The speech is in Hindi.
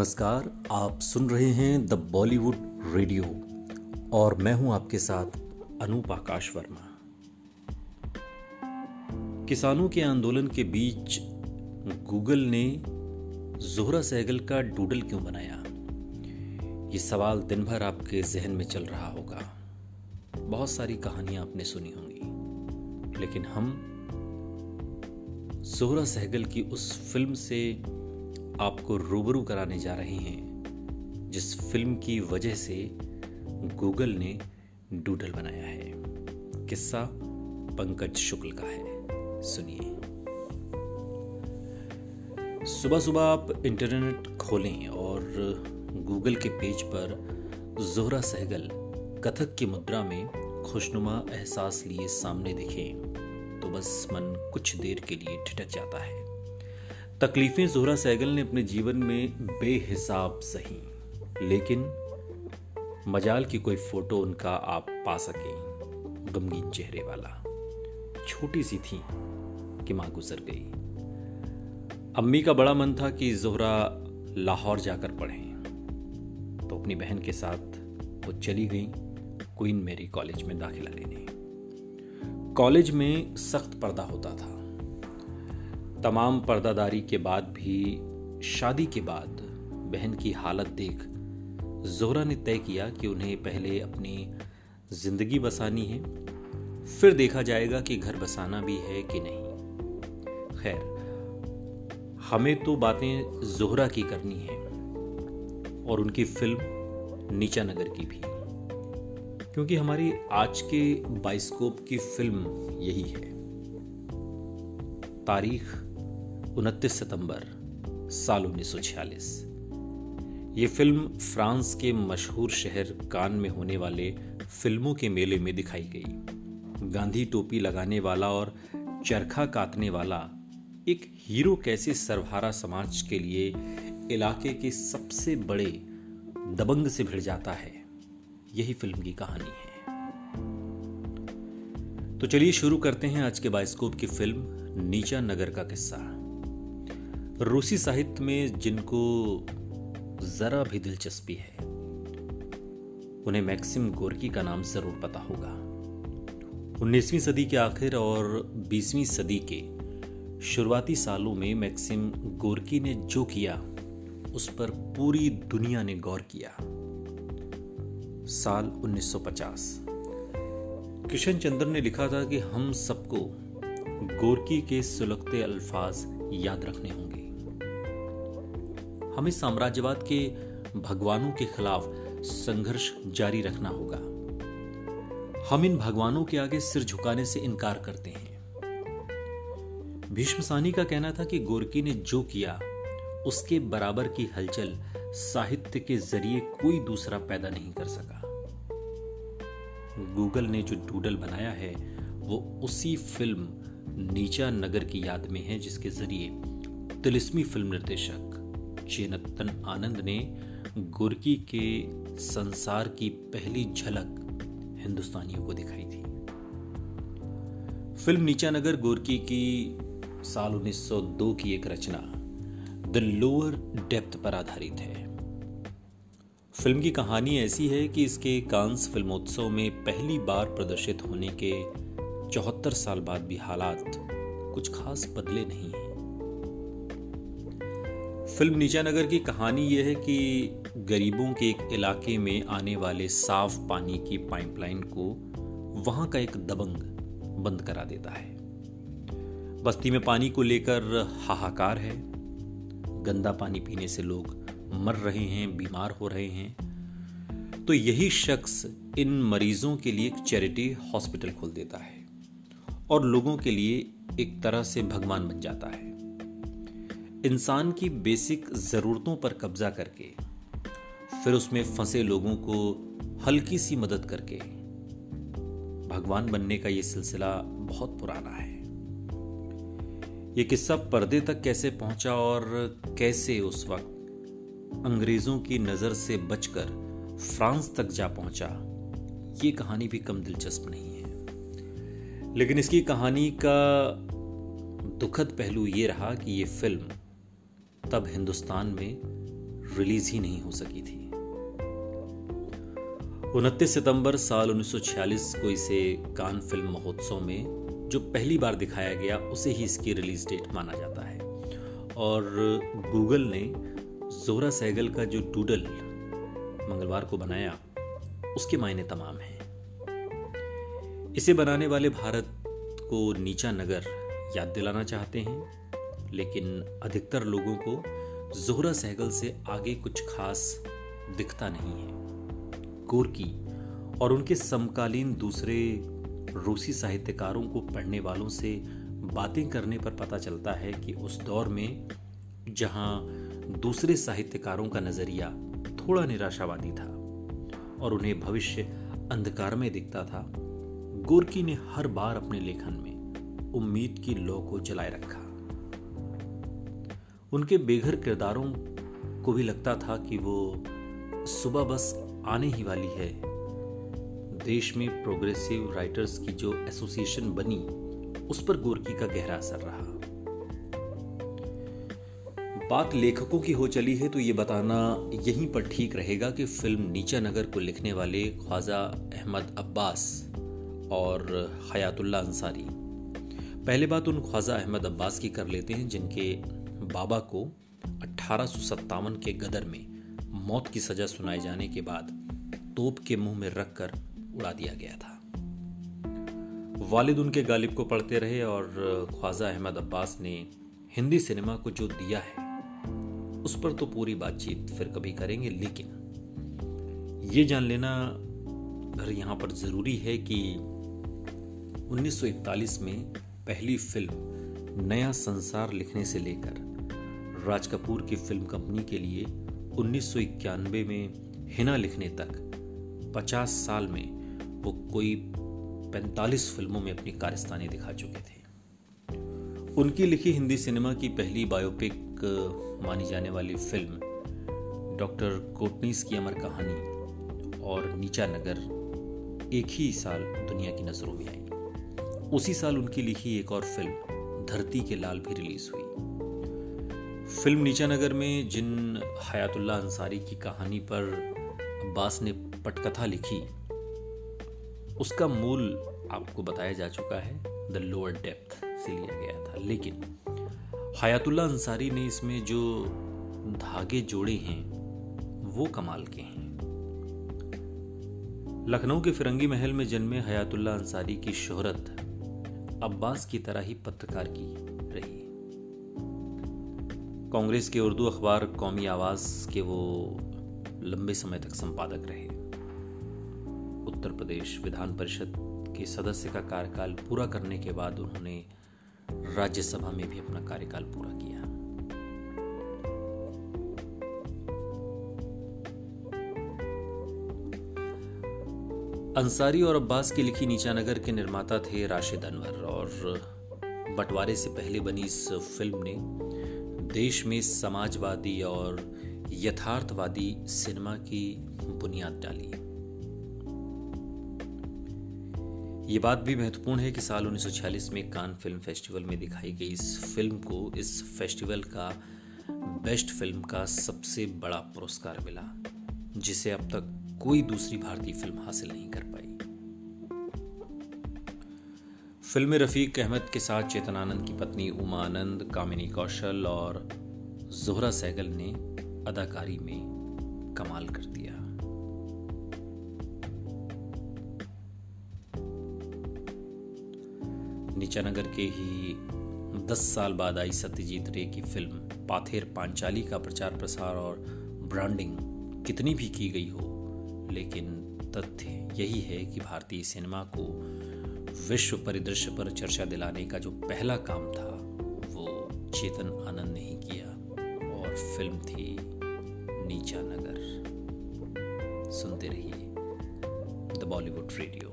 नमस्कार, आप सुन रहे हैं द बॉलीवुड रेडियो और मैं हूँ आपके साथ अनूप आकाश वर्मा। किसानों के आंदोलन के बीच गूगल ने जोहरा सहगल का डूडल क्यों बनाया? ये सवाल दिन भर आपके जहन में चल रहा होगा। बहुत सारी कहानियाँ आपने सुनी होंगी, लेकिन हम जोहरा सहगल की उस फ़िल्म से आपको रूबरू कराने जा रहे हैं, जिस फ़िल्म की वजह से गूगल ने डूडल बनाया है। किस्सा पंकज शुक्ल का है। सुनिए। सुबह सुबह आप इंटरनेट खोलें और गूगल के पेज पर जोहरा सहगल कथक की मुद्रा में खुशनुमा एहसास लिए सामने दिखें तो बस मन कुछ देर के लिए ठिठक जाता है। तकलीफें जोहरा सैगल ने अपने जीवन में बेहिसाब सही, लेकिन मजाल की कोई फ़ोटो उनका आप पा सके, गमगीन चेहरे वाला। छोटी सी थी कि माँ गुजर गई। अम्मी का बड़ा मन था कि जोहरा लाहौर जाकर पढ़ें। तो अपनी बहन के साथ वो चली गई क्वीन मेरी कॉलेज में दाखिला लेने। कॉलेज में सख्त पर्दा होता था। तमाम पर्दादारी के बाद भी, शादी के बाद बहन की हालत देख जोहरा ने तय किया कि उन्हें पहले अपनी ज़िंदगी बसानी है। फिर देखा जाएगा कि घर बसाना भी है कि नहीं। खैर, हमें तो बातें जोहरा की करनी है और उनकी फ़िल्म नीचा नगर की भी। क्योंकि हमारी आज के बाइस्कोप की फ़िल्म यही है। तारीख उनतीस सितंबर, साल उन्नीस ये फ़िल्म फ्रांस के मशहूर शहर कान में होने वाले फ़िल्मों के मेले में दिखाई गई। गांधी टोपी लगाने वाला और चरखा काटने वाला एक हीरो कैसे सरभारा समाज के लिए इलाके के सबसे बड़े दबंग से भिड़ जाता है, यही फ़िल्म की कहानी है। तो चलिए शुरू करते हैं आज के बायोस्कोप की फ़िल्म नीचा नगर का किस्सा। रूसी साहित्य में जिनको जरा भी दिलचस्पी है, उन्हें मैक्सिम गोरकी का नाम ज़रूर पता होगा। 19वीं सदी के आखिर और 20वीं सदी के शुरुआती सालों में मैक्सिम गोरकी ने जो किया, उस पर पूरी दुनिया ने गौर किया। साल 1950 किशन चंद्र ने लिखा था कि हम सबको गोरकी के सुलगते अल्फाज याद रखने होंगे। हमें साम्राज्यवाद के भगवानों के खिलाफ संघर्ष जारी रखना होगा। हम इन भगवानों के आगे सिर झुकाने से इनकार करते हैं। भीष्म सानी का कहना था कि गोरकी ने जो किया, उसके बराबर की हलचल साहित्य के ज़रिए कोई दूसरा पैदा नहीं कर सका। गूगल ने जो डूडल बनाया है, वो उसी फ़िल्म नीचा नगर की याद में है, जिसके ज़रिए तिलिस्मी फ़िल्म निर्देशक चेनत्तन आनंद ने गुरकी के संसार की पहली झलक हिंदुस्तानियों को दिखाई थी। फ़िल्म नीचा नगर गोरकी की साल 1902 की एक रचना द लोअर डेप्थ पर आधारित है। फ़िल्म की कहानी ऐसी है कि इसके कांस फिल्मोत्सव में पहली बार प्रदर्शित होने के चौहत्तर साल बाद भी हालात कुछ खास बदले नहीं हैं। फ़िल्म नीचा नगर की कहानी यह है कि गरीबों के एक इलाके में आने वाले साफ़ पानी की पाइपलाइन को वहाँ का एक दबंग बंद करा देता है। बस्ती में पानी को लेकर हाहाकार है। गंदा पानी पीने से लोग मर रहे हैं, बीमार हो रहे हैं। तो यही शख्स इन मरीजों के लिए एक चैरिटी हॉस्पिटल खोल देता है और लोगों के लिए एक तरह से भगवान बन जाता है। इंसान की बेसिक ज़रूरतों पर कब्जा करके, फिर उसमें फंसे लोगों को हल्की सी मदद करके, भगवान बनने का यह सिलसिला बहुत पुराना है। यह किस्सा पर्दे तक कैसे पहुँचा और कैसे उस वक्त अंग्रेज़ों की नज़र से बचकर फ्रांस तक जा पहुँचा, ये कहानी भी कम दिलचस्प नहीं है। लेकिन इसकी कहानी का दुखद पहलू यह रहा कि यह फ़िल्म तब हिंदुस्तान में रिलीज़ ही नहीं हो सकी थी। उनतीस सितंबर साल 1946 को इसे कान फ़िल्म महोत्सव में, जो पहली बार दिखाया गया, उसे ही इसकी रिलीज़ डेट माना जाता है। और गूगल ने जोरा सहगल का जो डूडल मंगलवार को बनाया, उसके मायने तमाम हैं। इसे बनाने वाले भारत को नीचा नगर याद दिलाना चाहते हैं। लेकिन अधिकतर लोगों को जोहरा सहगल से आगे कुछ खास दिखता नहीं है। गोरकी और उनके समकालीन दूसरे रूसी साहित्यकारों को पढ़ने वालों से बातें करने पर पता चलता है कि उस दौर में जहाँ दूसरे साहित्यकारों का नज़रिया थोड़ा निराशावादी था और उन्हें भविष्य अंधकार में दिखता था, गोरकी ने हर बार अपने लेखन में उम्मीद की लौ को जलाए रखा। उनके बेघर किरदारों को भी लगता था कि वो सुबह बस आने ही वाली है। देश में प्रोग्रेसिव राइटर्स की जो एसोसिएशन बनी, उस पर गोरकी का गहरा असर रहा। बात लेखकों की हो चली है तो ये बताना यहीं पर ठीक रहेगा कि फ़िल्म नीचा नगर को लिखने वाले ख्वाजा अहमद अब्बास और हयातुल्ला अंसारी। पहले बात उन ख्वाजा अहमद अब्बास की कर लेते हैं, जिनके बाबा को अठारह के गदर में मौत की सजा सुनाए जाने के बाद तोप के मुँह में रखकर उड़ा दिया गया था। वालिद उनके गालिब को पढ़ते रहे और ख्वाजा अहमद अब्बास ने हिंदी सिनेमा को जो दिया है, उस पर तो पूरी बातचीत फिर कभी करेंगे, लेकिन ये जान लेना अगर यहाँ पर ज़रूरी है कि 1941 में पहली फ़िल्म नया संसार लिखने से लेकर राज कपूर की फ़िल्म कंपनी के लिए उन्नीस सौ इक्यानवे में हिना लिखने तक 50 साल में वो कोई 45 फ़िल्मों में अपनी कारस्तानी दिखा चुके थे। उनकी लिखी हिंदी सिनेमा की पहली बायोपिक मानी जाने वाली फ़िल्म डॉक्टर कोटनीस की अमर कहानी और नीचा नगर एक ही साल दुनिया की नज़रों में आई। उसी साल उनकी लिखी एक और फ़िल्म, धरती के लाल भी रिलीज़ हुई। फ़िल्म नीचा नगर में जिन हयातुल्ला अंसारी की कहानी पर अब्बास ने पटकथा लिखी, उसका मूल आपको बताया जा चुका है द लोअर डेप्थ से लिया गया था। लेकिन हयातुल्ला अंसारी ने इसमें जो धागे जोड़े हैं, वो कमाल के हैं। लखनऊ के फिरंगी महल में जन्मे हयातुल्ला अंसारी की शोहरत अब्बास की तरह ही पत्रकार की रही। कांग्रेस के उर्दू अखबार कौमी आवाज़ के वो लंबे समय तक संपादक रहे। उत्तर प्रदेश विधान परिषद के सदस्य का कार्यकाल पूरा करने के बाद उन्होंने राज्यसभा में भी अपना कार्यकाल पूरा किया। अंसारी और अब्बास की लिखी नीचानगर के निर्माता थे राशिद अनवर और बंटवारे से पहले बनी इस फ़िल्म ने देश में समाजवादी और यथार्थवादी सिनेमा की बुनियाद डाली। ये बात भी महत्वपूर्ण है कि साल 1946 में कान फ़िल्म फेस्टिवल में दिखाई गई इस फ़िल्म को, इस फेस्टिवल का बेस्ट फ़िल्म का सबसे बड़ा पुरस्कार मिला, जिसे अब तक कोई दूसरी भारतीय फ़िल्म हासिल नहीं कर पाई। फ़िल्म रफीक अहमद के साथ चेतन आनंद की पत्नी उमा आनंद कामिनी कौशल और जोहरा सहगल ने अदाकारी में कमाल कर दिया। नीचानगर के ही दस साल बाद आई सत्यजीत रे की फ़िल्म पाथेर पांचाली का प्रचार प्रसार और ब्रांडिंग कितनी भी की गई हो, लेकिन तथ्य यही है कि भारतीय सिनेमा को विश्व परिदृश्य पर चर्चा दिलाने का जो पहला काम था, वो चेतन आनंद ने ही किया और फ़िल्म थी नीचा नगर सुनते रहिए द बॉलीवुड रेडियो